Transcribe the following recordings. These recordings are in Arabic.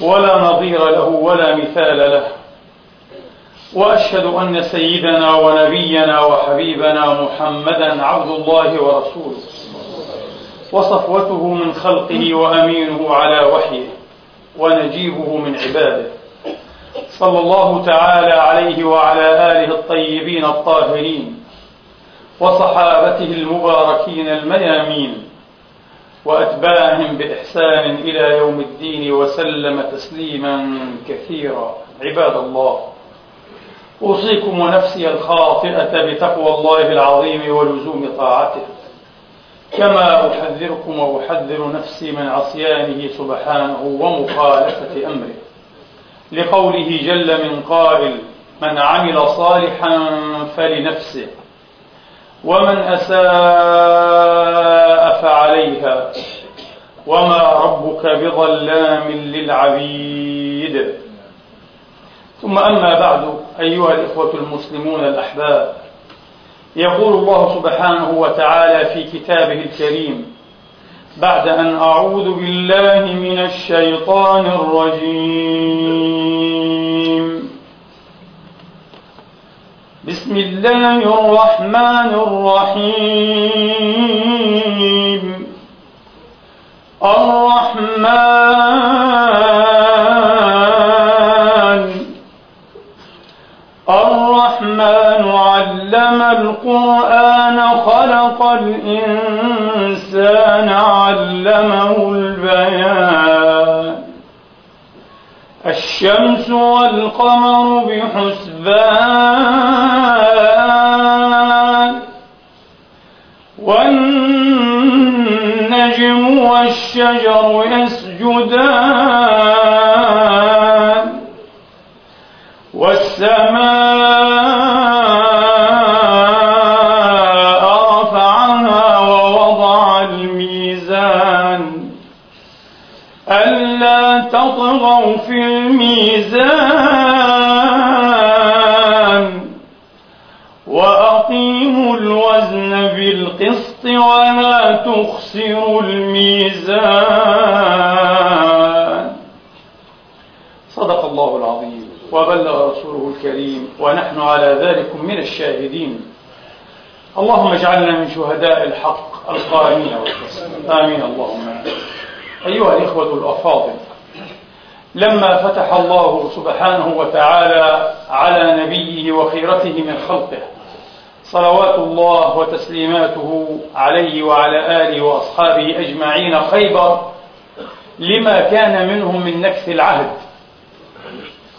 ولا نظير له ولا مثال له. وأشهد أن سيدنا ونبينا وحبيبنا محمدا عبد الله ورسوله. وصفوته من خلقه وأمينه على وحيه ونجيبه من عباده. صلى الله تعالى عليه وعلى آله الطيبين الطاهرين وصحابته المباركين الميامين وأتباعهم بإحسان إلى يوم الدين وسلم تسليما كثيرا. عباد الله أوصيكم ونفسي الخاطئة بتقوى الله العظيم ولزوم طاعته. كما أحذركم وأحذر نفسي من عصيانه سبحانه ومخالفة أمره. لقوله جل من قائل من عمل صالحا فلنفسه. ومن أساء فعليها. وما ربك بظلام للعبيد. ثم أما بعد أيها الإخوة المسلمون الأحباب يقول الله سبحانه وتعالى في كتابه الكريم بعد أن أعوذ بالله من الشيطان الرجيم. بسم الله الرحمن الرحيم. الرحمن. الرحمن علم القرآن خلق الإنسان علمه البيان. الشمس والقمر بحسبان. والشجر يسجدان والسماء رفعها ووضع الميزان ألا تطغوا في الميزان بالقسط ولا تخسروا الميزان. صدق الله العظيم. وبلغ رسوله الكريم ونحن على ذلك من الشاهدين. اللهم اجعلنا من شهداء الحق القائمين والقسط آمين. اللهم أيها الإخوة الأفاضل لما فتح الله سبحانه وتعالى على نبيه وخيرته من خلقه صلوات الله وتسليماته عليه وعلى آله وأصحابه أجمعين خيبر لما كان منهم من نكث العهد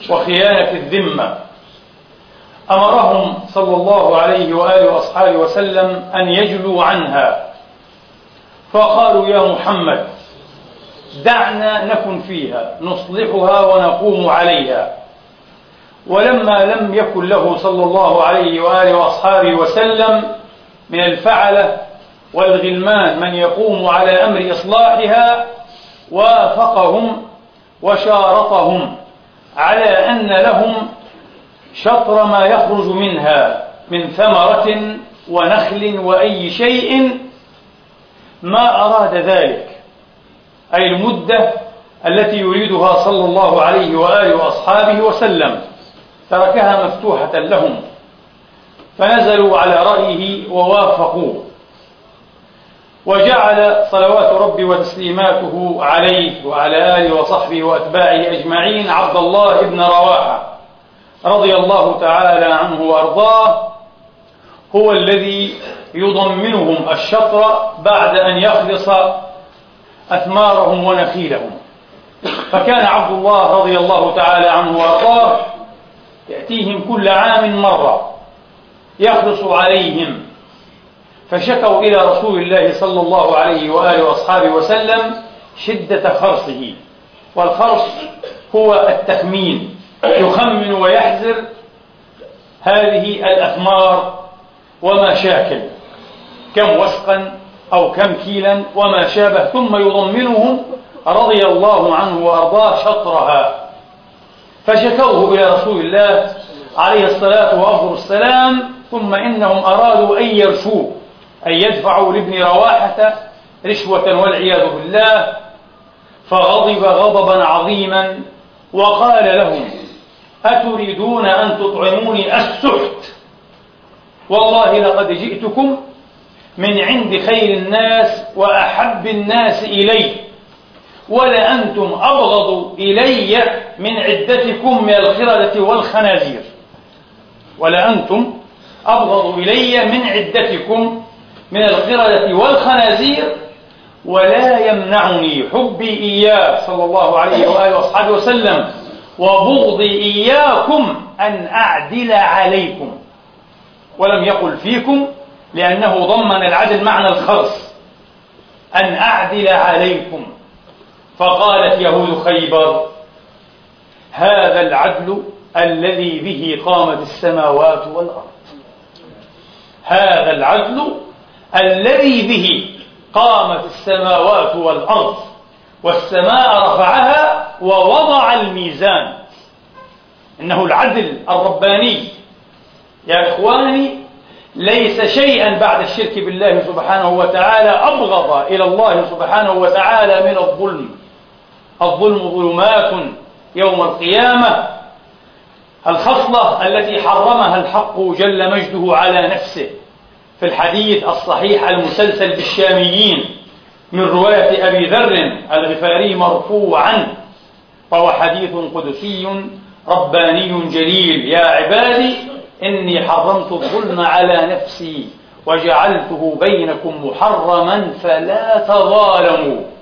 وخيانة الذمة. أمرهم صلى الله عليه وآله وأصحابه وسلم أن يجلوا عنها. فقالوا يا محمد دعنا نكن فيها نصلحها ونقوم عليها. ولما لم يكن له صلى الله عليه وآله وأصحابه وسلم من الفعلة والغلمان من يقوم على أمر إصلاحها وافقهم وشارطهم على أن لهم شطر ما يخرج منها من ثمرة ونخل وأي شيء. ما أراد ذلك أي المدة التي يريدها صلى الله عليه وآله وأصحابه وسلم. تركها مفتوحة لهم. فنزلوا على رأيه ووافقوا وجعل صلوات ربي وتسليماته عليه وعلى آله وصحبه وأتباعه أجمعين. عبد الله بن رواحة رضي الله تعالى عنه وأرضاه هو الذي يضمنهم الشطر بعد أن يخلص أثمارهم ونخيلهم. فكان عبد الله رضي الله تعالى عنه وأرضاه يأتيهم كل عام مرة يخلص عليهم. فشكوا إلى رسول الله صلى الله عليه وآله وأصحابه وسلم شدة خرصه. والخرص هو التخمين. يخمن ويحذر هذه الأثمار وما شاكل. كم وسقا أو كم كيلا وما شابه. ثم يضمنهم رضي الله عنه وأرضاه شطرها. فشكوه إلى رسول الله عليه الصلاة وأفضل السلام ثم إنهم أرادوا أن يرشوه أن يدفعوا لابن رواحة رشوة والعياذ بالله. فغضب غضبا عظيما وقال لهم أتريدون أن تطعموني السحت؟ والله لقد جئتكم من عند خير الناس وأحب الناس إلي. ولأنتم أبغض إلي من عدتكم من الخردة والخنازير. ولأنتم أبغض إلي من عدتكم من القردة والخنازير. ولا يمنعني حبي إياه صلى الله عليه وآله وأصحابه وسلم وبغضي إياكم أن أعدل عليكم. ولم يقل فيكم لأنه ضمن العدل معنى الخرص أن أعدل عليكم. فقالت يهود خيبر هذا العدل الذي به قامت السماوات والأرض. هذا العدل الذي به قامت السماوات والأرض والسماء رفعها ووضع الميزان. إنه العدل الرباني. يا إخواني ليس شيئا بعد الشرك بالله سبحانه وتعالى أبغض إلى الله سبحانه وتعالى من الظلم. الظلم ظلمات يوم القيامة. الخصلة التي حرمها الحق جل مجده على نفسه في الحديث الصحيح المسلسل بالشاميين من رواية أبي ذر الغفاري مرفوعا فهو حديث قدسي رباني جليل. يا عبادي إني حرمت الظلم على نفسي وجعلته بينكم محرما فلا تظالموا.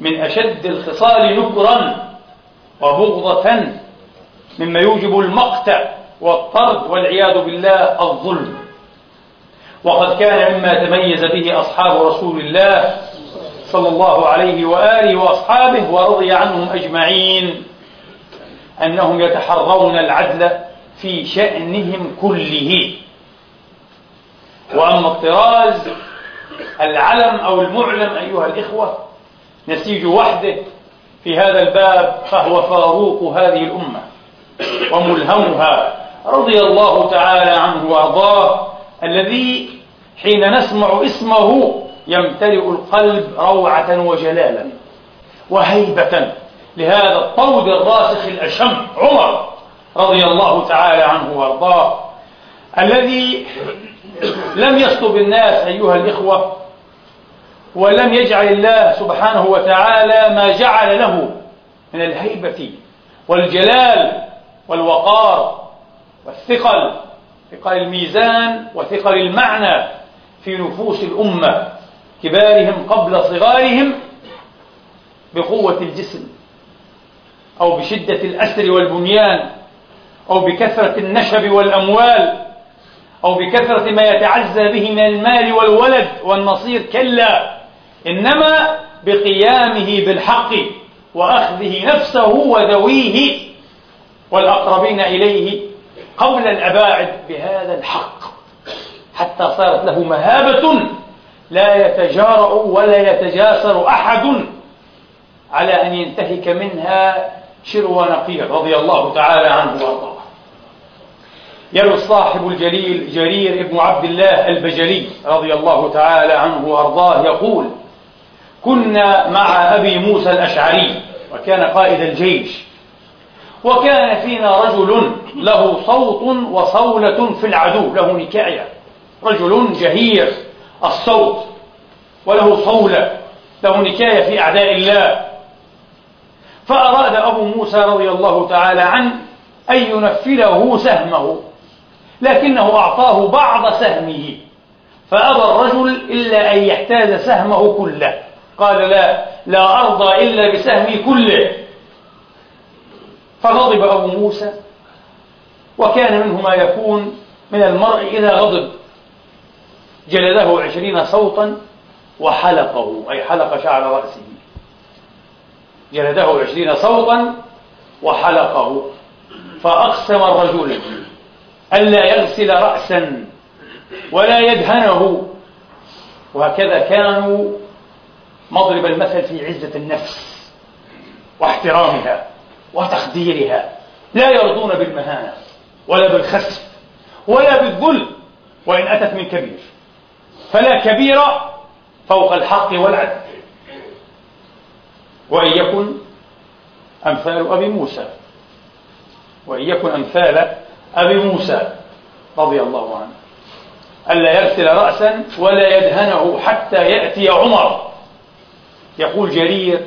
من أشد الخصال نكرا وبغضة مما يوجب المقتع والطرد والعياذ بالله الظلم. وقد كان مما تميز به أصحاب رسول الله صلى الله عليه وآله وأصحابه ورضي عنهم أجمعين أنهم يتحرون العدل في شأنهم كله. وأما الطراز العلم أو المعلم أيها الإخوة نسيج وحده في هذا الباب فهو فاروق هذه الأمة وملهمها رضي الله تعالى عنه وأرضاه الذي حين نسمع اسمه يمتلئ القلب روعة وجلالا وهيبة لهذا الطود الراسخ الأشم عمر رضي الله تعالى عنه وأرضاه الذي لم يسلب الناس أيها الإخوة ولم يجعل الله سبحانه وتعالى ما جعل له من الهيبة والجلال والوقار والثقل ثقل الميزان وثقل المعنى في نفوس الأمة كبارهم قبل صغارهم بقوة الجسم أو بشدة الأسر والبنيان أو بكثرة النشب والأموال أو بكثرة ما يتعزى به من المال والولد والنصير كلا إنما بقيامه بالحق وأخذه نفسه وذويه والأقربين إليه قول الأباعد بهذا الحق. حتى صارت له مهابة لا يتجارأ ولا يتجاسر أحد على أن ينتهك منها شرو نقير رضي الله تعالى عنه وأرضاه. يروي الصاحب الجليل جرير بن عبد الله البجلي رضي الله تعالى عنه وأرضاه يقول كنا مع أبي موسى الأشعري وكان قائد الجيش. وكان فينا رجل له صوت وصولة في العدو له نكاية. رجل جهير الصوت وله صولة له نكاية في أعداء الله. فأراد أبو موسى رضي الله تعالى عنه أن ينفله سهمه لكنه أعطاه بعض سهمه. فأبى الرجل إلا أن يحتاز سهمه كله. قال لا لا أرضى إلا بسهمي كله. فغضب أبو موسى وكان منه ما يكون من المرء إذا غضب. جلده عشرين صوتا وحلقه أي حلق شعر رأسه. جلده عشرين صوتا وحلقه. فأقسم الرجل ألا يغسل رأسا ولا يدهنه. وهكذا كانوا مضرب المثل في عزة النفس واحترامها وتقديرها لا يرضون بالمهانة ولا بالخسف ولا بالذل وإن أتت من كبير. فلا كبير فوق الحق والعدل. وإن يكن أمثال أبي موسى. وإن يكن أمثال أبي موسى رضي الله عنه. ألا يغسل رأسا ولا يدهنه حتى يأتي عمر. يقول جرير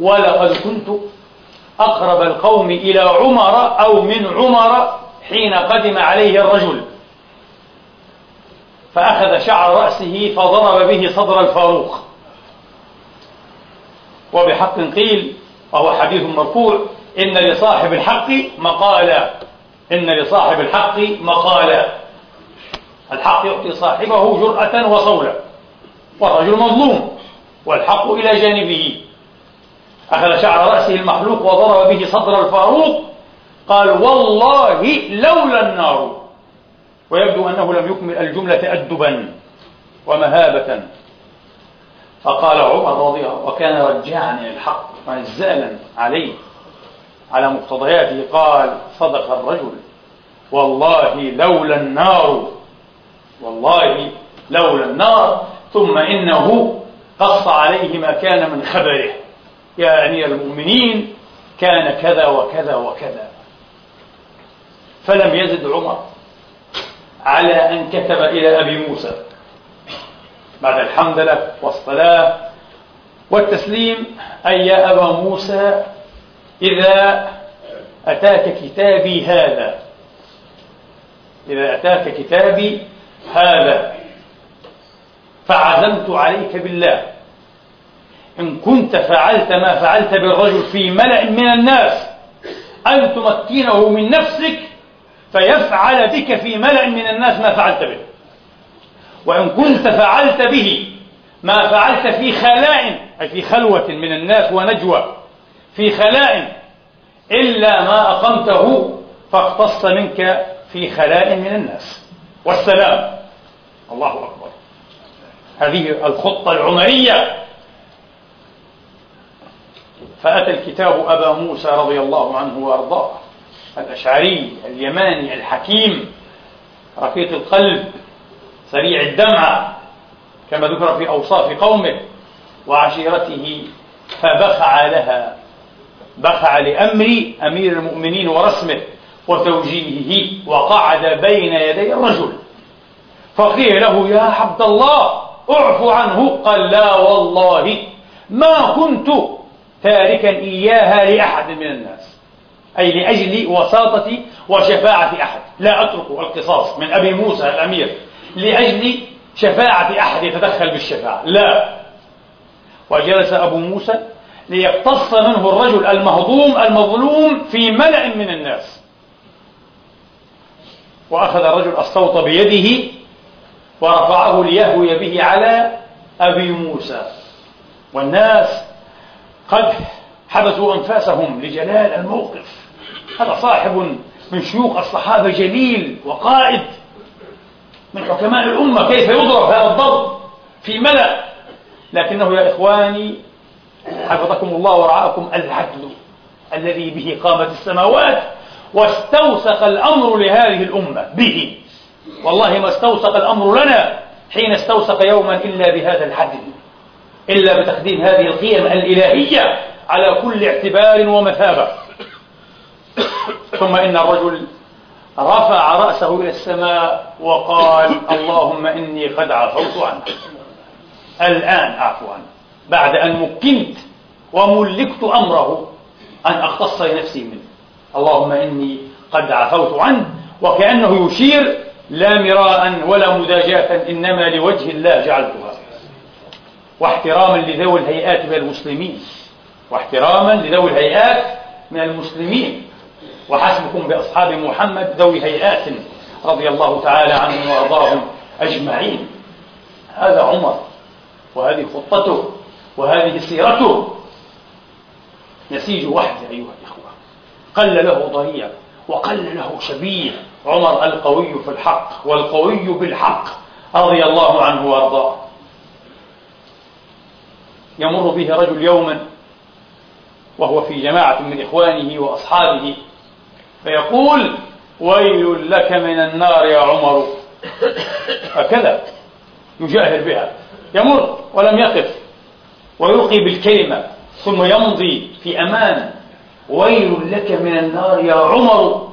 ولقد كنت أقرب القوم إلى عمر أو من عمر حين قدم عليه الرجل. فأخذ شعر رأسه فضرب به صدر الفاروق. وبحق قيل وهو حديث مرفوع إن لصاحب الحق مقالا إن لصاحب الحق مقالا الحق يعطي صاحبه جرأة وصولا والرجل مظلوم. والحق إلى جانبه. أخذ شعر رأسه المحلوق وضرب به صدر الفاروق قال والله لولا النار. ويبدو أنه لم يكمل الجملة أدبا ومهابة. فقال عمر رضي الله وكان رجاعا إلى الحق ونزالا عليه على مقتضياته. قال صدق الرجل والله لولا النار والله لولا النار ثم إنه قص عليه ما كان من خبره. أمير المؤمنين كان كذا وكذا وكذا. فلم يزد عمر على أن كتب إلى أبي موسى. بعد الحمدلة والصلاة والتسليم أي يا أبا موسى إذا أتاك كتابي هذا. إذا أتاك كتابي هذا. فعزمت عليك بالله. إن كنت فعلت ما فعلت بالرجل في ملأ من الناس أن تمكنه من نفسك فيفعل بك في ملأ من الناس ما فعلت به. وإن كنت فعلت به ما فعلت في خلاء أي في خلوة من الناس ونجوى في خلاء إلا ما أقمته فاقتص منك في خلاء من الناس. والسلام. الله أكبر. هذه الخطة العمرية. فأتى الكتاب أبا موسى رضي الله عنه وأرضاه الأشعري اليماني الحكيم. رقيق القلب سريع الدمعة كما ذكر في أوصاف قومه وعشيرته فبخع لها بخع لأمر أمير المؤمنين ورسمه وتوجيهه وقعد بين يدي الرجل. فقيل له يا عبد الله اعف عنه. قال لا والله ما كنت تاركا إياها لأحد من الناس أي لأجل وساطة وشفاعة أحد. لا أترك القصاص من أبي موسى الأمير لأجل شفاعة أحد يتدخل بالشفاعة لا. وجلس أبو موسى ليقتص منه الرجل المهضوم المظلوم في ملأ من الناس. وأخذ الرجل الصوت بيده ورفعه ليهوي به على أبي موسى. والناس قد حبسوا أنفاسهم لجلال الموقف. هذا صاحب من شيوخ الصحابة جليل وقائد من حكماء الأمة. كيف يضرب هذا الضرب في ملأ؟ لكنه يا إخواني حفظكم الله ورعاكم العدل الذي به قامت السماوات واستوثق الأمر لهذه الأمة به. والله ما استوثق الأمر لنا حين استوثق يوما إلا بهذا العدل إلا بتقديم هذه القيم الإلهية على كل اعتبار ومثابة. ثم إن الرجل رفع رأسه إلى السماء وقال اللهم إني قد عفوت عنك. الآن أعفو عنه بعد أن مكنت وملكت أمره أن أختص لنفسي منه. اللهم إني قد عفوت عنه. وكأنه يشير لا مراء ولا مداجاة إنما لوجه الله جعلتها. واحتراما لذوي الهيئات من المسلمين. واحتراما لذوي الهيئات من المسلمين. وحسبكم بأصحاب محمد ذوي هيئات رضي الله تعالى عنهم وأرضاهم أجمعين. هذا عمر وهذه خطته وهذه سيرته. نسيج وحده أيها الإخوة. قل له ضريع. وقل له شبيه عمر القوي في الحق والقوي بالحق رضي الله عنه وأرضاه. يمر به رجل يوما وهو في جماعة من إخوانه وأصحابه فيقول ويل لك من النار يا عمر. هكذا يجاهر بها. يمر ولم يقف ويلقي بالكلمة ثم يمضي في أمان. ويل لك من النار يا عمر.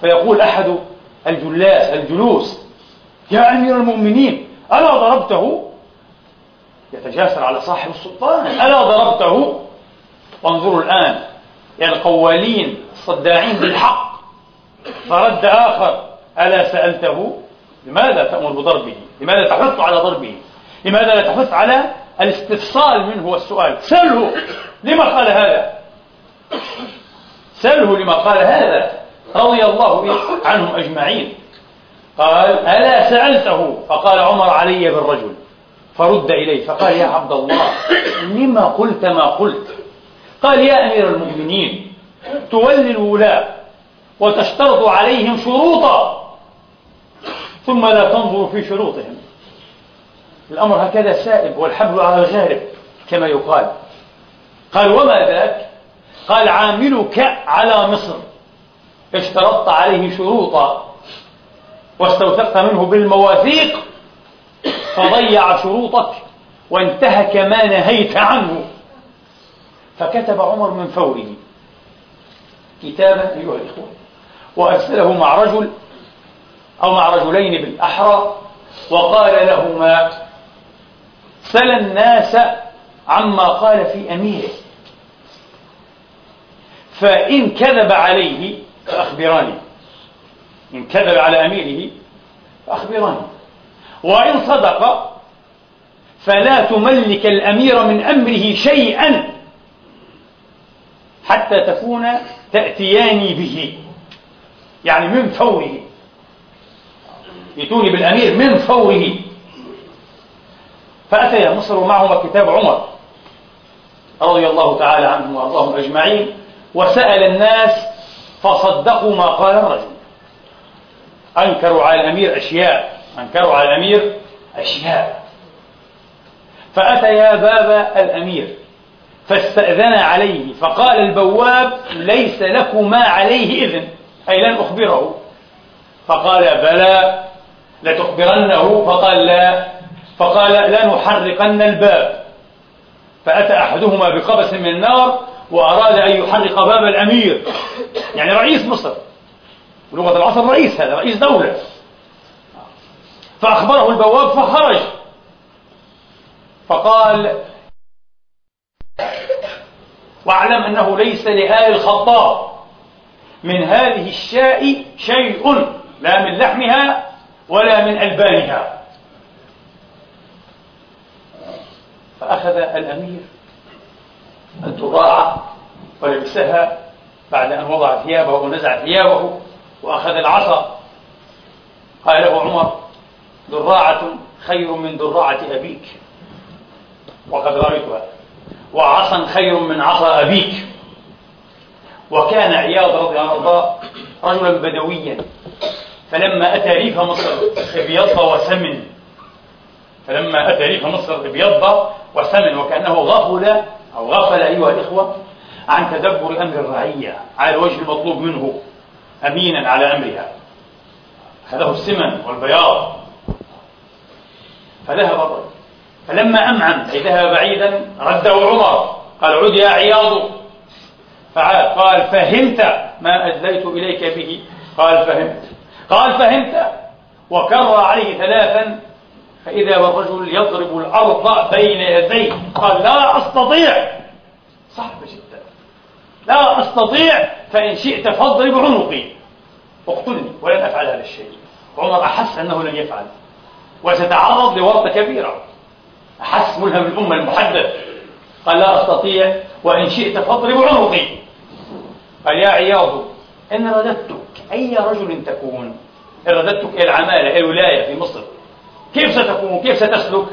فيقول أحد الجلاس الجلوس يا أمير المؤمنين ألا ضربته؟ يتجاسر على صاحب السلطان ألا ضربته؟ وانظروا الآن يا القوالين الصداعين بالحق. فرد آخر ألا سألته؟ لماذا تأمر بضربه؟ لماذا تحث على ضربه؟ لماذا لا تحث على الاستفصال منه? والسؤال سله لما قال هذا؟ سله لما قال هذا رضي الله عنهم أجمعين. قال ألا سألته؟ فقال عمر علي بالرجل. فرد إليه فقال يا عبد الله لما قلت ما قلت؟ قال يا أمير المؤمنين تولي الولاة وتشترط عليهم شروطا ثم لا تنظر في شروطهم. الأمر هكذا سائب والحبل على الغارب كما يقال. قال وما ذاك؟ قال عاملك على مصر. اشترطت عليه شروطا. واستوثقت منه بالمواثيق. فضيع شروطك وانتهك ما نهيت عنه. فكتب عمر من فوره كتابا أيها الإخوة وأرسله مع رجل أو مع رجلين بالأحرى وقال لهما سل الناس عما قال في أميره. فإن كذب عليه فأخبراني. إن كذب على أميره فأخبراني. وإن صدق فلا تملك الأمير من أمره شيئا حتى تكون تأتياني به. يعني من فوره. يتوني بالأمير من فوره. فأتيا مصر ومعهما كتاب عمر رضي الله تعالى عنهم وأرضاهم أجمعين. وسأل الناس فصدقوا ما قال الرجل. أنكروا على الأمير أشياء أنكروا على الأمير أشياء. فأتيا باب الأمير فاستأذن عليه فقال البواب ليس لكما عليه إذن أي لن أخبره. فقال بلى لتخبرنه؟ فقال لا. فقال لنحرقن الباب. فأتى أحدهما بقبس من النار وأراد أن يحرق باب الأمير. يعني رئيس مصر. لغة العصر رئيس هذا رئيس دولة. فأخبره البواب فخرج. فقال واعلم أنه ليس لآل الخطاب. من هذه الشاء شيء لا من لحمها ولا من ألبانها. فأخذ الأمير التراعة ولبسها بعد أن وضع ثيابه ونزع ثيابه وأخذ العصا. قال له عمر دراعة خير من دراعة أبيك. وقد رأيتها. وعصا خير من عصا أبيك. وكان عياض رضي الله عنه رجلا بدويا. فلما أتى ريف مصر ابيض وسمن. فلما أتى ريف مصر ابيض وسمن وكأنه غفل أو غفل أيها الإخوة عن تدبر أمر الرعية على الوجه المطلوب منه أمينا على أمرها. هذا السمن والبياض. فذهب فلما أمعن أي ذهب بعيدا رده عمر. قال عد يا عياض. فعاد قال فهمت ما أدليت إليك به. قال فهمت. قال فهمت. وكرر عليه ثلاثا فإذا بالرجل يضرب الأرض بين يديه قال لا أستطيع. صعب جدا. لا أستطيع فإن شئت فاضرب عنقي. اقتلني ولن أفعل هذا الشيء. عمر أحس أنه لن يفعل. وستعرض لورطة كبيرة. أحس ملهم الأمة المحدث قال لا أستطيع وإن شئت فاضرب عنقي. قال يا عياض إن رددتك أي رجل تكون؟ إن رددتك إلى العمالة إلى الولاية في مصر. كيف ستكون كيف ستسلك؟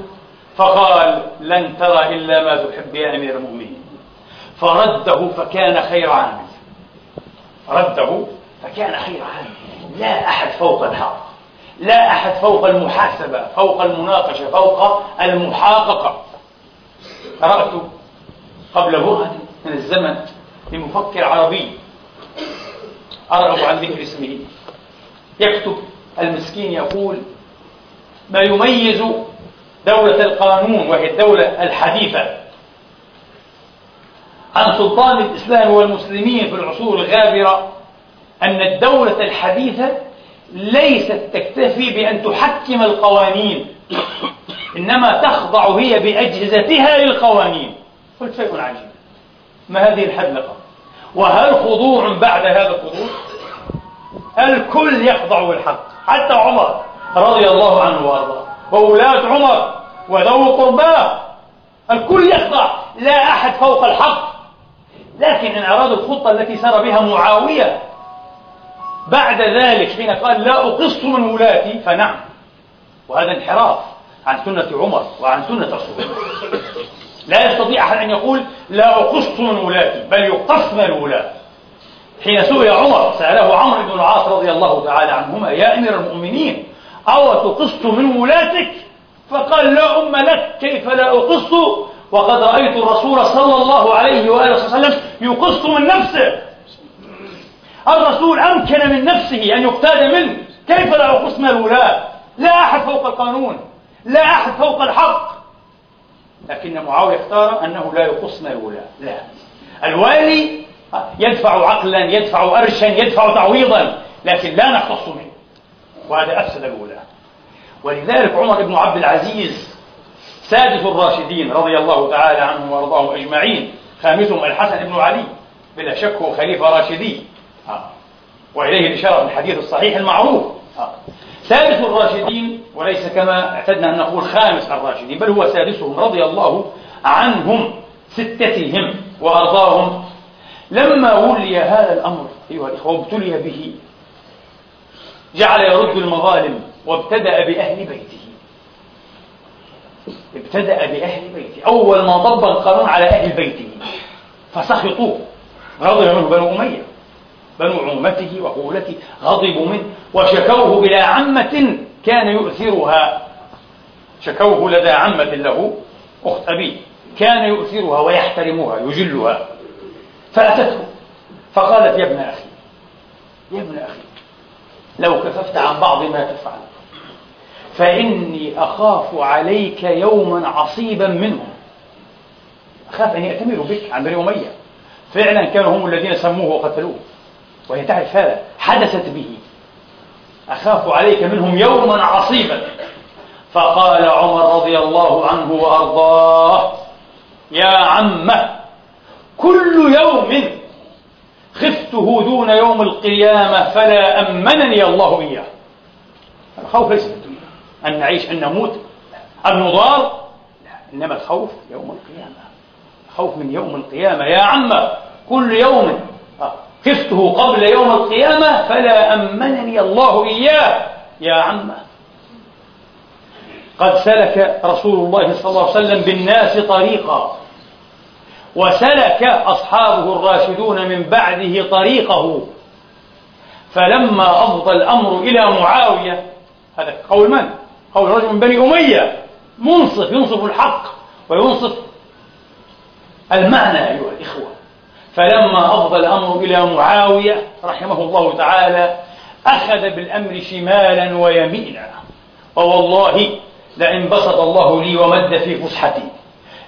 فقال لن ترى إلا ما تحب يا أمير المؤمنين. فرده فكان خير عامل. رده فكان خير عام لا أحد فوق الحق. لا أحد فوق المحاسبة فوق المناقشة فوق المحاققة. قرأت قبل برهة من الزمن لمفكر عربي. أرغب عن ذكر اسمه. يكتب المسكين يقول ما يميز دولة القانون وهي الدولة الحديثة. عن سلطان الإسلام والمسلمين في العصور الغابرة أن الدولة الحديثة ليست تكتفي بأن تحكم القوانين إنما تخضع هي بأجهزتها للقوانين. قلت شيء عجيب. ما هذه الحدلقة؟ وهل خضوع بعد هذا الخضوع؟ الكل يخضع للحق حتى عمر. رضي الله عنه وأرضاه. وولاة عمر وذوي قرباه الكل يخضع. لا أحد فوق الحق. لكن إن أرادوا الخطة التي سار بها معاوية بعد ذلك حين قال لا أقص من ولاتي فنعم. وهذا انحراف عن سنة عمر وعن سنة رسول الله لا يستطيع أحد أن يقول لا أقص من ولاتي بل يقص من الولاة حين سئل عمر سأله عمرو بن العاص رضي الله تعالى عنهما يا أمير المؤمنين أو تقص من ولاتك؟ فقال لا أم لك كيف لا أقص؟ وقد رأيت الرسول صلى الله عليه وآله وسلم يقص من نفسه. الرسول أمكن من نفسه أن يقتاد منه. كيف لا أقص من الولاة لا أحد فوق القانون. لا أحد فوق الحق. لكن معاوية اختار أنه لا يقص من الولاة لا. الوالي يدفع عقلا يدفع أرشا يدفع تعويضا لكن لا نختص منه. وهذا أفسد الولاة ولذلك عمر بن عبد العزيز سادس الراشدين رضي الله تعالى عنهم وأرضاهم أجمعين خامسهم الحسن بن علي بلا شك هو خليفة راشدي آه. وإليه الإشارة في الحديث الصحيح المعروف آه. سادس الراشدين وليس كما اعتدنا أن نقول خامس الراشدين بل هو سادسهم رضي الله عنهم ستتهم وأرضاهم لما ولي هذا الأمر أيها الإخوة ابتلي به جعل يرد المظالم وابتدأ بأهل بيته. ابتدأ بأهل بيته. أول ما طبق القانون على أهل بيته. فسخطوا غضب منه بنو أمية. بنو عمته وقولته. غضبوا منه. وشكوه إلى عمة كان يؤثرها. شكوه لدى عمة له أخت أبيه. كان يؤثرها ويحترمها يجلها. فأتته. فقالت يا ابن أخي. يا ابن أخي. لو كففت عن بعض ما تفعل. فإني أخاف عليك يوما عصيبا منهم. أخاف أن يأتمروا بك عن بني أمية. فعلا كانوا هم الذين سموه وقتلوه. وهي تعرف هذا. حدثت به. أخاف عليك منهم يوما عصيبا. فقال عمر رضي الله عنه وأرضاه يا عمة كل يوم خفته دون يوم القيامة فلا أمنني الله إياه. الخوف ليس في أن نعيش أن نموت. أن نضار؟ لا إنما الخوف يوم القيامة. خوف من يوم القيامة. يا عم كل يوم. خفته قبل يوم القيامة فلا أمنني الله إياه. يا عم قد سلك رسول الله صلى الله عليه وسلم بالناس طريقا وسلك أصحابه الراشدون من بعده طريقه. فلما أفضى الأمر إلى معاوية هذا قول من؟ قول رجل من بني أمية منصف ينصف الحق وينصف المعنى أيها الإخوة. فلما أفضى الأمر إلى معاوية رحمه الله تعالى أخذ بالأمر شمالا ويمينا. ووالله لئن بسط الله لي ومد في فسحتي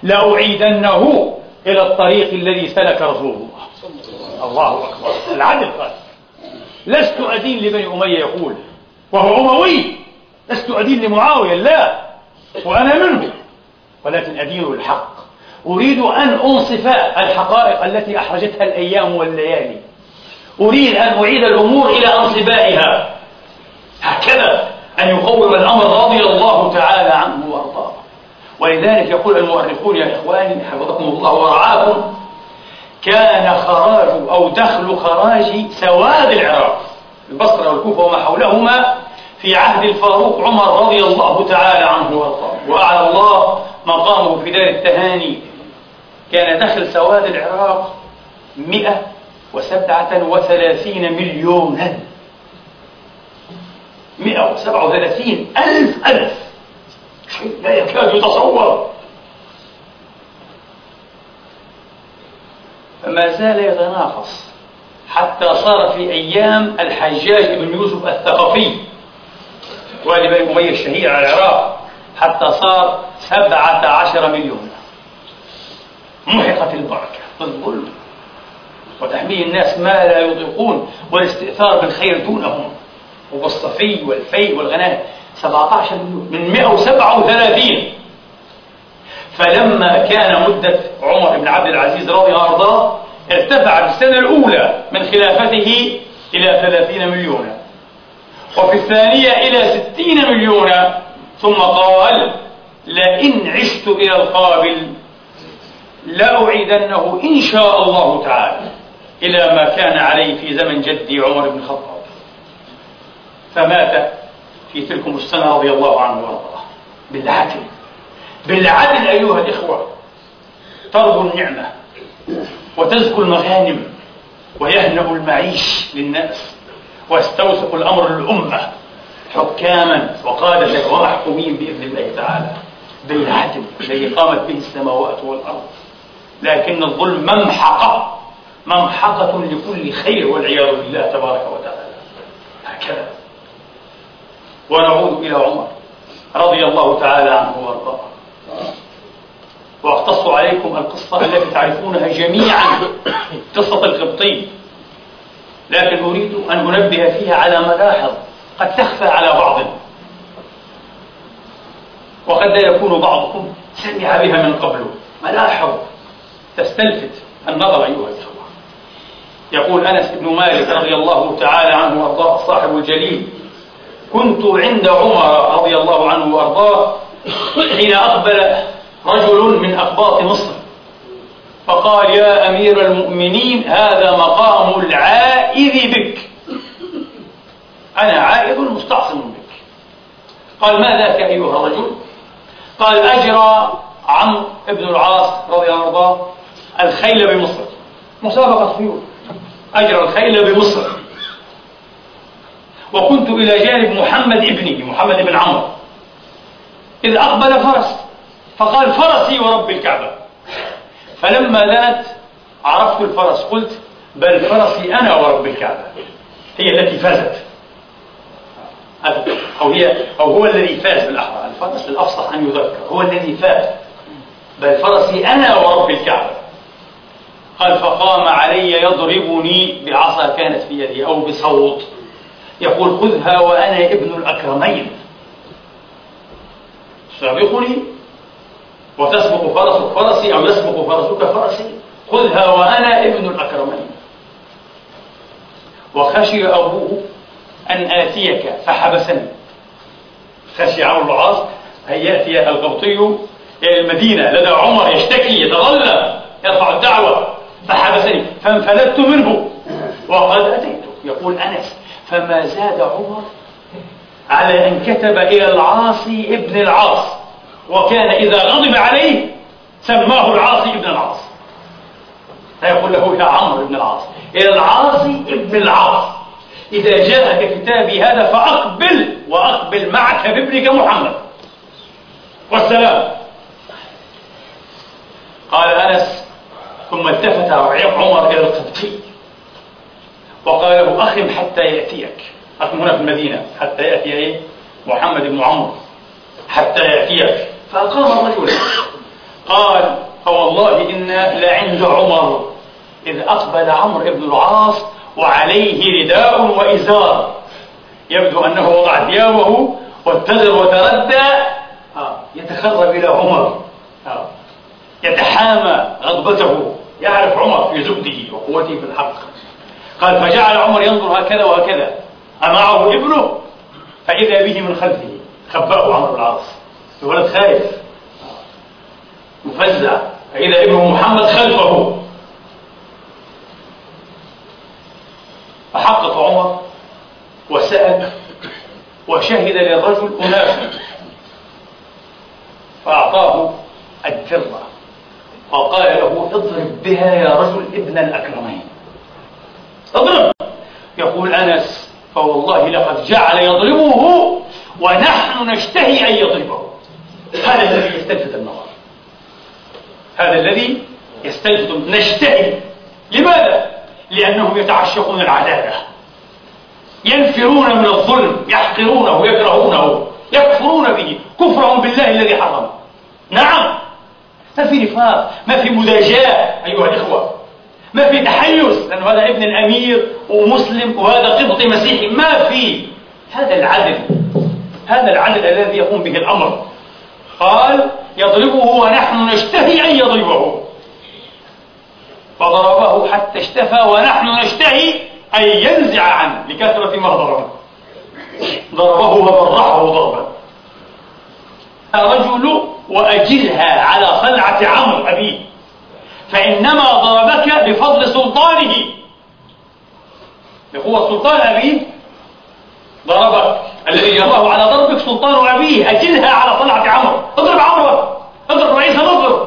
لأعيدنه إلى الطريق الذي سلك رسول الله. الله أكبر. العدل قال لست أدين لبني أمية يقول وهو أموي. لست أدين لمعاوية لا. وأنا منه. ولكن أدين الحق. أريد أن أنصف الحقائق التي أحرجتها الأيام والليالي. أريد أن أعيد الأمور إلى أنصبائها هكذا أن يقوم الأمر رضي الله تعالى عنه وأرضاه. ولذلك يقول المؤرخون يا إخواني حفظكم الله ورعاكم كان خراج أو دخل خراج سواد العراق البصرة والكوفة وما حولهما في عهد الفاروق عمر رضي الله تعالى عنه وارضاه. وأعلى الله مقامه في دار التهاني. كان دخل سواد العراق مئة وسبعة وثلاثين مليونا. مئة وسبعة وثلاثين ألف ألف. شيء لا يكاد يتصور. فما زال يتناقص حتى صار في أيام الحجاج بن يوسف الثقفي. والد بن أمية الشهير على العراق حتى صار سبعة عشر مليون. محقت البركة. بالظلم وتحميل الناس ما لا يطيقون والاستئثار بالخير دونهم. وبالصفي والفيء والغنائم. 17 مليون. من 137 فلما كان مدة عمر بن عبد العزيز رضي الله عنه ارتفع السنة الأولى من خلافته إلى 30 مليونا. وفي الثانية إلى 60 مليونا ثم قال لئن عشت إلى القابل لأعيدنه إن شاء الله تعالى إلى ما كان عليه في زمن جدي عمر بن الخطاب. فمات في تلكم السنة رضي الله عنه وأرضاه. بالعدل بالعدل أيها الإخوة ترضوا النعمة وتزكو المغانم ويهنأ المعيش للناس. ويستوثق الأمر للأمة حكاما وقادة ومحكومين بإذن الله تعالى. بالعدل الذي قامت به السماوات والأرض. لكن الظلم ممحقة. ممحقة لكل خير والعياذ بالله تبارك وتعالى. هكذا. ونعود إلى عمر رضي الله تعالى عنه وأرضاه. واقتص عليكم القصة التي تعرفونها جميعا. قصة القبطي لكن أريد أن أنبه فيها على ملاحظ قد تخفى على بعض. وقد لا يكون بعضكم سمع بها من قبل. ملاحظ تستلفت النظر أيها الأخوة. يقول أنس بن مالك رضي الله تعالى عنه وأرضاه صاحب الجليل كنت عند عمر رضي الله عنه وأرضاه حين أقبل رجل من أقباط مصر. فقال يا أمير المؤمنين هذا مقام العائذ بك. أنا عائذ مستعصم بك. قال ما ذاك أيها الرجل؟ قال أجرى عمرو بن العاص رضي الله عنه الخيل بمصر. مسابقة خيول. أجرى الخيل بمصر. وكنت إلى جانب محمد ابني محمد بن عمرو. إذ أقبل فرس. فقال فرسي ورب الكعبة. فلما دنت عرفت الفرس. قلت بل فرسي أنا ورب الكعبة. هي التي فازت. أو هي أو هو الذي فاز بالأحرى الفرس الأفصح أن يذكر. هو الذي فاز. بل فرسي أنا ورب الكعبة. قال فقام علي يضربني بعصا كانت في يدي أو بصوت. يقول خذها وأنا ابن الأكرمين. سابقني وتسبق فرسك فرسي أو يسبق فرسك فرسي. خذها وأنا ابن الأكرمين. وخشي أبوه أن آتيك فحبسني. خشي عمرو بن العاص أن يأتي القبطي إلى المدينة. لدى عمر يشتكي يتظلم يرفع الدعوة فحبسني. فانفلت منه. وقد أتيته يقول أنس فما زاد عمر على أن كتب إلى العاصي ابن العاص. وكان إذا غضب عليه سماه العاصي ابن العاص. فيقول له يا عمرو بن العاص إلى العاصي ابن العاص. إذا جاءك كتابي هذا فأقبل وأقبل معك بابنك محمد. والسلام. قال أنس ثم التفت عمر إلى القبطي. وقال له أخم حتى يأتيك. أخم هنا في المدينة حتى يأتي إيه؟ محمد بن عمرو. حتى يأتيك. فأقام الرجل قال فوالله إنا لعند عمر إذ أقبل عمرو بن العاص وعليه رداء وإزار. يبدو أنه وضع ثيابه واتزر وتردى. آه، يتخرب إلى عمر. آه، يتحامى غضبته. يعرف عمر في زبده وقوته في الحق. قال فجعل عمر ينظر هكذا وهكذا. أمعه ابنه فإذا به من خلفه. خبأه عمرو العاص. الولد خايف. مفزع. فإذا ابنه محمد خلفه. فحقق عمر وسأل وشهد للرجل أناسا فأعطاه الدرة وقال له اضرب بها يا رجل ابن الأكرمين. اضرب. يقول أنس فوالله لقد جعل يضربه ونحن نشتهي أن يضربه. هذا الذي يستلفت النظر. هذا الذي يستلفت. نشتهي لماذا؟ لأنهم يتعشقون العدالة. ينفرون من الظلم يحقرونه يكرهونه يكفرون به. كفرهم بالله الذي حرم نعم. ما في نفاق ما في مداجاة أيها الإخوة. ما في تحيز. لأنه هذا ابن الأمير ومسلم وهذا قبطي مسيحي. ما في. هذا العدل. هذا العدل الذي يقوم به الأمر. قال يضربه ونحن نشتهي أن يضربه. فضربه حتى اشتفى ونحن نشتهي أن ينزع عنه لكثرة ما ضربه. ضربه وبرحه ضربا. رجل وأجلها على صنعة عمرو أبيه. فإنما ضربك بفضل سلطانه. هو سلطان أبيه ضربك الذي جراه على ضربك سلطان أبيه أجلها على صنعة عمرو. اضرب عمرو اضرب رئيس مصر.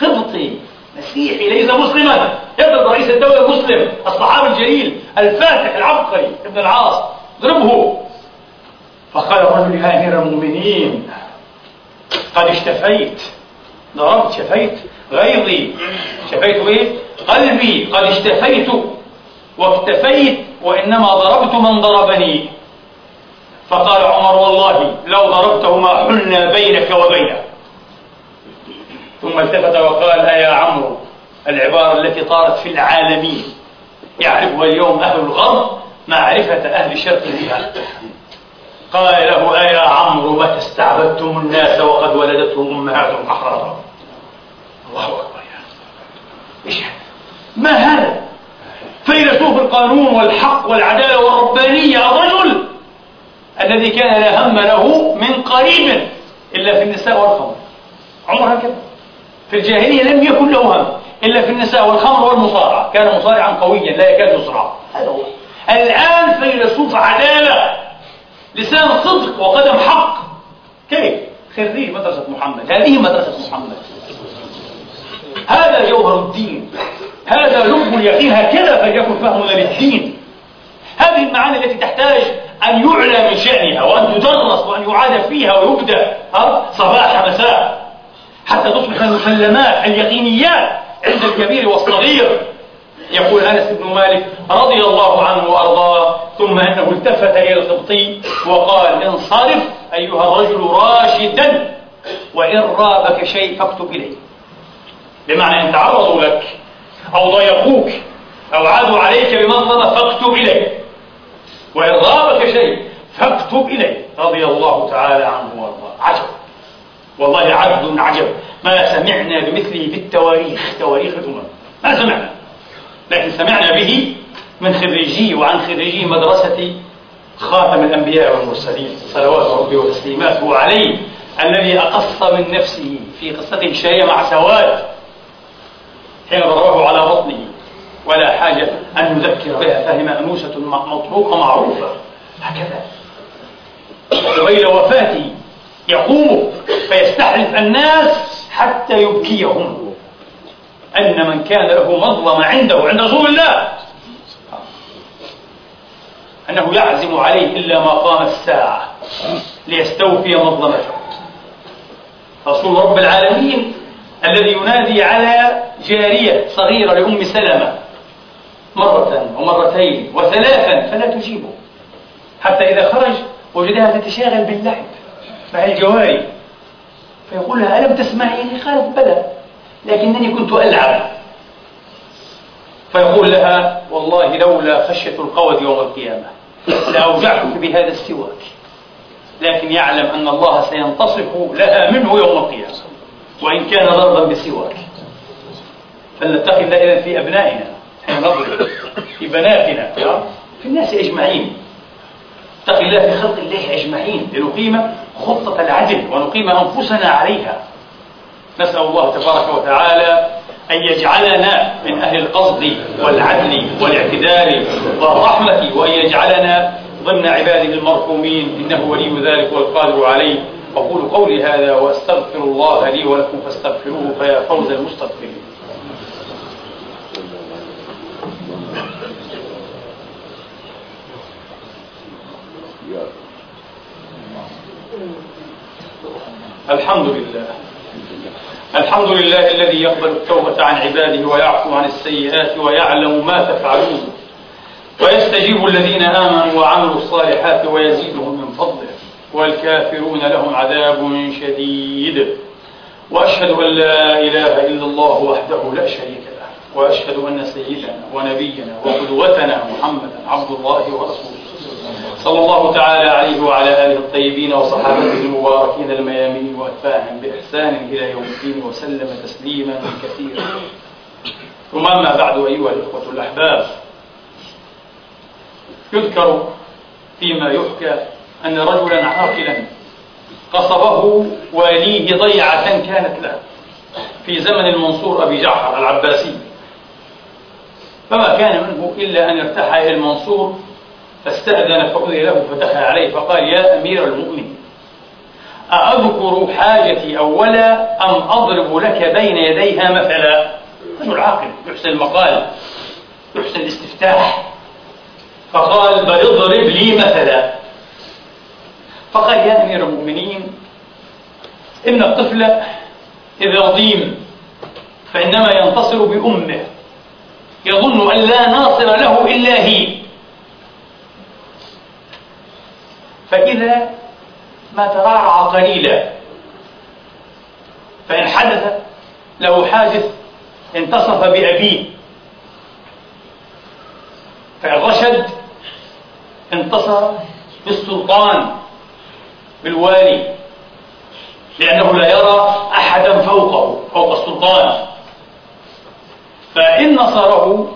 قبطي. مسيحي ليس مسلما. يضرب رئيس الدولة المسلم الصحابي الجليل الفاتح العبقري ابن العاص. ضربه فقال الرجل يا أمير المؤمنين قد اشتفيت ضربت شفيت. غيظي. شفيت إيه قلبي. قد اشتفيت واكتفيت وإنما ضربت من ضربني. فقال عمر والله لو ضربته ما حلنا بينك وبينه. ثم التفت وقال أيا عمرو العبارة التي طارت في العالمين يعرفها اليوم أهل الغرب معرفة أهل الشرق بها قال له أيا عمرو متى استعبدتم الناس وقد ولدتهم أمهاتهم أحرارا الله أكبر يا إيش؟ ما هذا فيلسوف القانون والحق والعدالة والربانية الرجل الذي كان لا هم له من قريب إلا في النساء والخمر. عمر هكذا. في الجاهلية لم يكن له هم إلا في النساء والخمر والمصارعة. كان مصارعا قويا لا يكاد يصرع. هذا هو. الآن فيلسوف عدالة لسان صدق وقدم حق. كيف؟ خريج مدرسة محمد. هذه مدرسة محمد. هذا جوهر الدين. هذا لب اليقين. هكذا فليكن فهمنا للدين. هذه المعاني التي تحتاج أن يعلى من شأنها وأن تدرس وأن يعاد فيها ويبدأ صباح مساء. حتى تصبح المسلمات اليقينيات عند الكبير والصغير. يقول أنس بن مالك رضي الله عنه وأرضاه ثم أنه التفت إلى القبطي وقال انصرف أيها الرجل راشدا وإن رابك شيء فاكتب إليه. بمعنى إن تعرضوا لك أو ضيقوك أو عادوا عليك بمظلمه فاكتب إليه. وإن رابك شيء فاكتب إليه. رضي الله تعالى عنه وأرضاه. عجب. والله عبد عجب. ما سمعنا بمثله في التواريخ. تواريخ الأمم. ما سمعنا. لكن سمعنا به من خريجي وعن خريجي مدرسة خاتم الأنبياء والمرسلين. صلوات ربي وتسليماته عليه. الذي أقص من نفسه في قصته شيء مع سواد. حين ضربه على بطنه. ولا حاجة أن نذكر بها فهم أنوسة مطروقة معروفة هكذا. قبيل وفاته يقوم فيستحلف الناس حتى يبكيهم. أن من كان له مظلمة عنده عند رسول الله. أنه يعزم عليه إلا ما قام الساعة ليستوفي مظلمته. رسول رب العالمين الذي ينادي على جارية صغيرة لأم سلمة. مرة ومرتين وثلاثا فلا تجيبه. حتى إذا خرج وجدها تتشاغل باللعب مع الجواري. فيقول لها ألم تسمعيني؟ قالت بلى لكنني كنت ألعب. فيقول لها والله لولا خشية القود يوم القيامة لأوجعتك بهذا السواك. لكن يعلم أن الله سينتصف لها منه يوم القيامة وإن كان ضربا بالسواك فلنتقي الله إذا في أبنائنا نضرب في بناتنا في الناس أجمعين. اتقي الله في خلق الله أجمعين. لنقيم خطة العدل ونقيم أنفسنا عليها. نسأل الله تبارك وتعالى أن يجعلنا من أهل القصد والعدل والاعتدال والرحمة وأن يجعلنا ضمن عباده المرحومين. إنه ولي ذلك والقادر عليه. أقول قولي هذا وأستغفر الله لي ولكم فاستغفروه فيا فوز المستغفرين. الحمد لله. الحمد لله الذي يقبل التوبة عن عباده ويعفو عن السيئات ويعلم ما تفعلون. ويستجيب الذين آمنوا وعملوا الصالحات ويزيدهم من فضله. والكافرون لهم عذاب شديد. وأشهد أن لا إله إلا الله وحده لا شريك له. وأشهد أن سيدنا ونبينا وقدوتنا محمدا عبد الله ورسوله. صلى الله تعالى عليه وعلى آله الطيبين وصحابته المباركين الميامين وأتباعهم بإحسان إلى يوم الدين وسلم تسليما كثيرا. ثم أما بعد أيها الإخوة الأحباب يذكر فيما يحكى أن رجلا عاقلا قصبه واليه ضيعة كانت له في زمن المنصور أبي جعفر العباسي. فما كان منه إلا أن ارتاح إلى المنصور فاستأذن فأذن له فدخل عليه فقال يا أمير المؤمنين أأذكر حاجتي أولا أم أضرب لك بين يديها مثلا؟ رجل عاقل يحسن المقال يحسن الاستفتاح. فقال بل اضرب لي مثلا. فقال يا أمير المؤمنين إن الطفل إذا ضيم فإنما ينتصر بأمه يظن أن لا ناصر له إلا هي. فإذا ما تراعى قليلا فإن حدث له حادث انتصف بأبيه. فإن رشد انتصر بالسلطان بالوالي لأنه لا يرى أحدا فوقه فوق السلطان. فإن نصره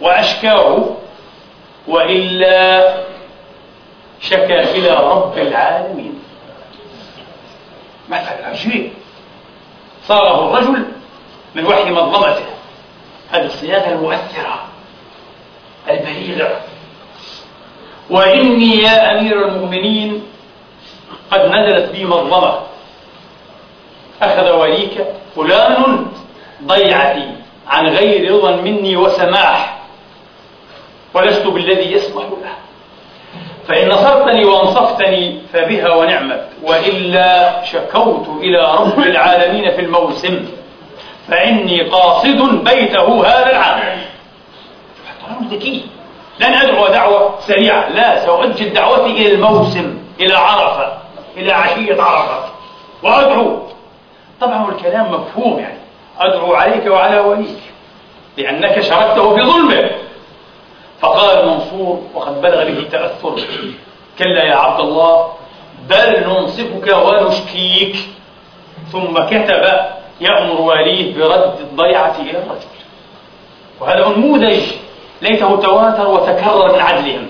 وأشكاه وإلا شكا إلى رب العالمين. مثل عجيب صاغه الرجل من وحي مظلمته هذه الصياغة المؤثرة البليغة وإني يا أمير المؤمنين قد نزلت بي مظلمة أخذ وليك فلان ضيعتي عن غير رضا مني وسماح. ولست بالذي يسمح له. فإن نصرتني وأنصفتني فبها ونعمت وإلا شكوت إلى رب العالمين في الموسم فإني قاصد بيته هذا العام. ذكي. لن أدعو دعوة سريعة لا سأؤجل دعوتي إلى الموسم إلى عرفة إلى عشية عرفة. وأدعو. طبعا الكلام مفهوم يعني. أدعو عليك وعلى وليك لأنك شاركته في ظلمه فقال منصور وقد بلغ به تأثر. كلا يا عبد الله بل ننصفك ونشكيك. ثم كتب يأمر واليه برد الضيعة إلى الرجل. وهذا نموذج ليته تواتر وتكرر من عدلهم.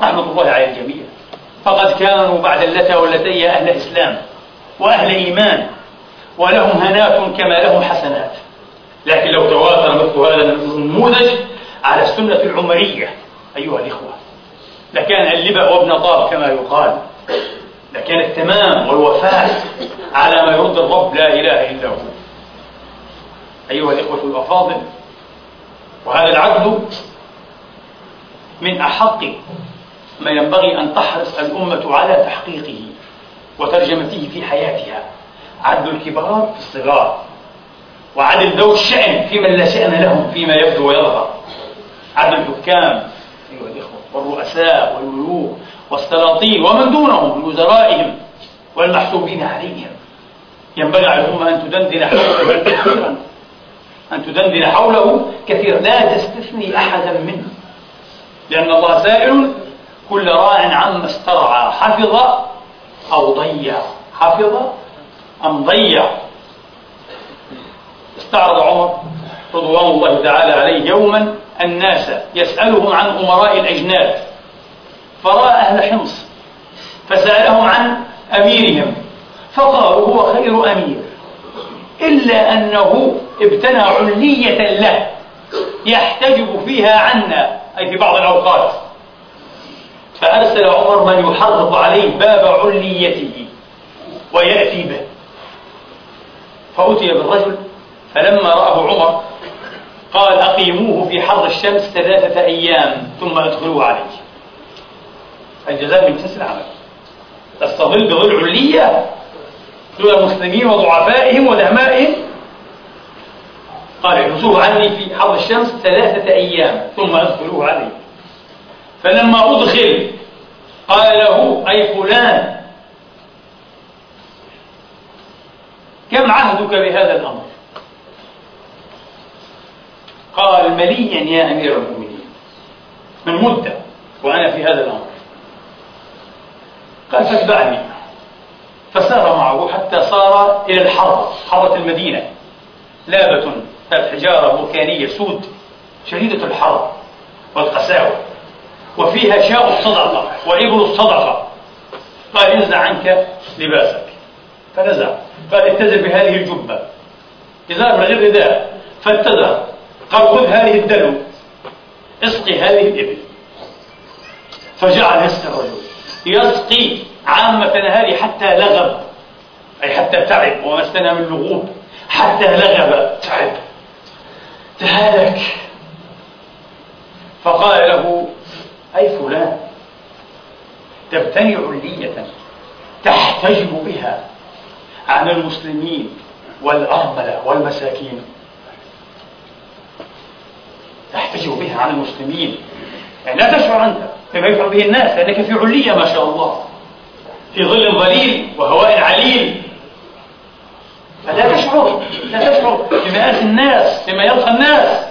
رحمة الله على الجميع فقد كانوا بعد اللتى واللتي أهل إسلام وأهل إيمان ولهم هنات كما لهم حسنات. لكن لو تواتر مثل هذا النموذج على السنة العمرية أيها الإخوة. لكان اللبأ وابن طاب كما يقال لكان التمام والوفاء على ما يرضي الرب لا إله إلا هو. أيها الإخوة الأفاضل وهذا العدل من أحق ما ينبغي أن تحرص الأمة على تحقيقه وترجمته في حياتها. عدل الكبار في الصغار وعدل ذوي الشأن في من لا شأن لهم فيما يبدو ويظهر. عدل الحكام أيها الإخوة والرؤساء والملوك والسلاطين ومن دونهم من وزرائهم والمحسوبين عليهم. ينبغي على الأمة أن تدندن حوله كثيرا. أن تدندن حوله كثيرا. لا تستثني أحدا منه. لأن الله سائل كل راع عما استرعى حفظ أو ضيع. حفظ أم ضيع. استعرض عمر رضوان الله تعالى عليه يوما الناس يسألهم عن أمراء الأجناد فرأى أهل حمص فسألهم عن أميرهم فقالوا هو خير أمير إلا أنه ابتنى علية له يحتجب فيها عنا أي في بعض الأوقات. فأرسل عمر من يحرق عليه باب عليته ويأتي به. فأتي بالرجل فلما رآه عمر قال أقيموه في حر الشمس ثلاثة أيام ثم أدخلوه عليه. الجزاء من جنس العمل. تستظل بظل علية دون المسلمين وضعفائهم ودهمائهم قال احبسوه عني في حر الشمس ثلاثة أيام ثم أدخلوه علي فلما أدخل قال له أي فلان كم عهدك بهذا الأمر؟ قال مليا يا أمير المؤمنين. من مدة وأنا في هذا الأمر. قال فاتبعني. فسار معه حتى صار إلى الحرة حرة المدينة. لابة حجارة بركانية سود شديدة الحر والقساوة. وفيها شاء الصدقة وإبل الصدقة. قال انزع عنك لباسك. فنزع. قال اتزر بهذه الجبة. إزار من غير رداء فاتزر قال خذ هذه الدلو. اسقي هذه الإبل. فجعل يسقي الرجل. يسقي عامة نهاري حتى لغب. أي حتى تعب ومسنا من لغوب. حتى لغب. تعب. تهالك. فقال له أي فلان؟ تبتني علية تحتجب بها عن المسلمين والأرملة والمساكين. تحتجب بها عن المسلمين. يعني لا تشعر أنت بما يفعل به الناس لأنك في علية ما شاء الله. في ظل ظليل وهواء عليل. فلا تشعر لا تشعر بمآسي الناس بما يلقى الناس.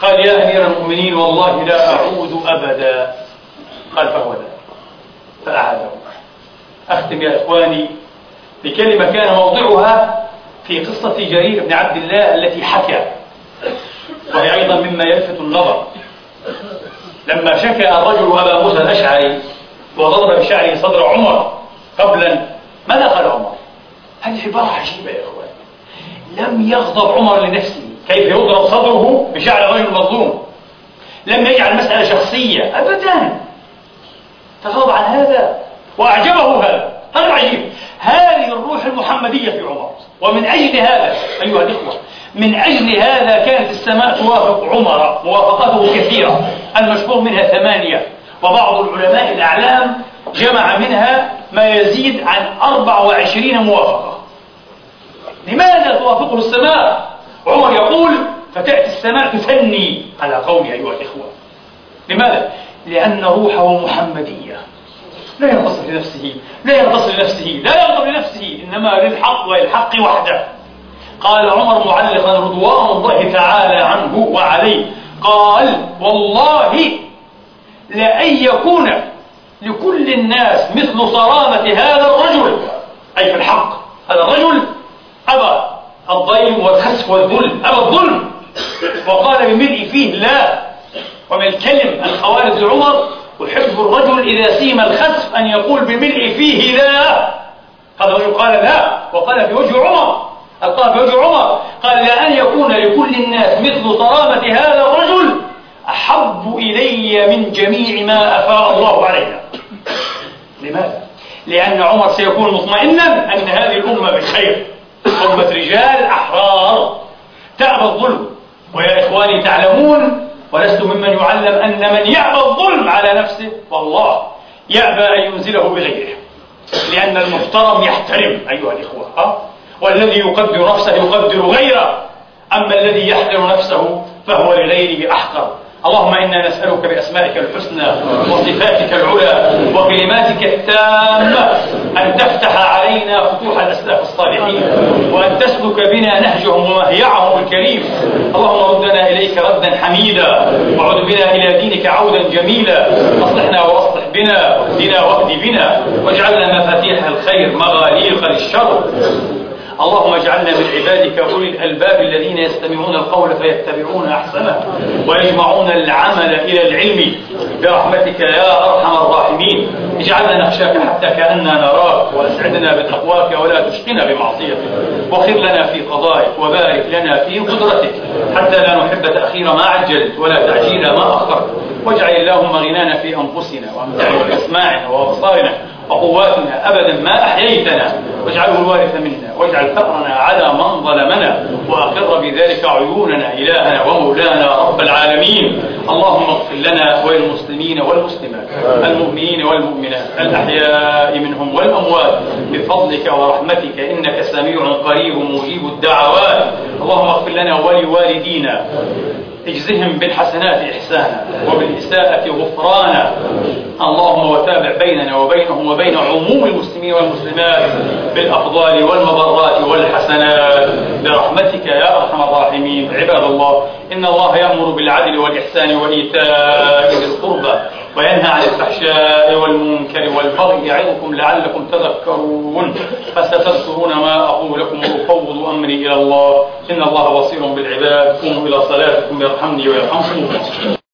قال يا أمير المؤمنين والله لا أعود أبدا. قال فهو ذا فأعاده. أختم يا إخواني بكلمة كان موضعها في قصة جرير بن عبد الله التي حكى. وهي أيضا مما يلفت النظر. لما شكى الرجل أبا موسى الأشعري وضرب بشعره صدر عمر قبلا ماذا قال عمر؟ هذه عبارة عجيبة يا إخوان. لم يغضب عمر لنفسه. كيف يضرب صدره بشعر رجل مظلوم؟ لم يجعل المسألة شخصية. أبدا. تغاضى عن هذا. وأعجبه هذا. هذا العجيب. هذه الروح المحمدية في عمر. ومن أجل هذا أيها الإخوة من أجل هذا كانت السماء توافق عمر موافقته كثيرة. المشهور منها ثمانية. وبعض العلماء الأعلام جمع منها ما يزيد عن 24 موافقة. لماذا توافقه السماء؟ عمر يقول فتأتي السماء تثني على قومي أيها الإخوة. لماذا؟ لأن روحه محمدية. لا ينتصر لنفسه لا ينتصر لنفسه لا يغضب لنفسه إنما للحق وللحق وحده. قال عمر معلقا رضوان الله تعالى عنه وعليه. قال والله لأن يكون لكل الناس مثل صرامة هذا الرجل. أي في الحق هذا الرجل أبى الضيم والخسف والذل أبى الظلم. وقال بملء فيه لا ومن الكلم الخوارج لعمر أحب الرجل إذا سيم الخسف أن يقول بملء فيه لا. هذا الرجل قال لا وقال في وجه عمر. القاه في وجه عمر. قال لأن يكون لكل الناس مثل صرامة هذا الرجل أحب إلي من جميع ما أفاء الله علينا. لماذا؟ لأن عمر سيكون مطمئنا أن هذه الأمة بخير أمة رجال أحرار. تأبى الظلم. ويا إخواني تعلمون ولست ممن يعلم أن من يأبى الظلم على نفسه والله يأبى أن ينزله بغيره. لأن المحترم يحترم أيها الإخوة. ها؟ والذي يقدر نفسه يقدر غيره. أما الذي يحقر نفسه فهو لغيره أحقر. اللهم إنا نسألك بأسمائك الحسنى وصفاتك العلى وكلماتك التامة أن تفتح علينا فتوح الأسلاف الصالحين وأن تسلك بنا نهجهم ومهيعهم الكريم. اللهم ردنا إليك ردا حميدا وعد بنا إلى دينك عودا جميلا. أصلحنا وأصلح بنا واهدنا واهد بنا واجعلنا مفاتيح الخير مغاليق للشر. اللهم اجعلنا من عبادك أولي الألباب الذين يستمعون القول فيتبعون أحسنه ويجمعون العمل إلى العلم. برحمتك يا أرحم الراحمين. اجعلنا نخشاك حتى كأننا نراك وأسعدنا بتقواك ولا تشقنا بمعصيتك. وخر لنا في قضائك وبارك لنا في قدرتك حتى لا نحب تأخير ما عجلت ولا تعجيل ما أخرت. واجعل اللهم غنانا في أنفسنا وأمتعنا بأسماعنا وأبصارنا وقواتنا أبدا ما أحييتنا. واجعله الوارث منا. واجعل ثأرنا على من ظلمنا. وأقر بذلك عيوننا إلهنا ومولانا رب العالمين. اللهم اغفر لنا وللمسلمين والمسلمات المؤمنين والمؤمنات الأحياء منهم والأموات بفضلك ورحمتك إنك سميع قريب مجيب الدعوات. اللهم اغفر لنا ولوالدينا. اجزهم بالحسنات إحسانا وبالإساءة غفرانا. اللهم وتابع بيننا وبينهم وبين عموم المسلمين والمسلمات بالأفضال والمبرات والحسنات. برحمتك يا أرحم الراحمين. عباد الله إن الله يأمر بالعدل والإحسان وإيتاء ذي القربى. وينهى عن الفحشاء والمنكر والبغي يعظكم لعلكم تذكرون فستذكرون ما أقول لكم وأفوض أمري إلى الله. إن الله بصير بالعباد. قوموا إلى صلاتكم يرحمني ويرحمكم.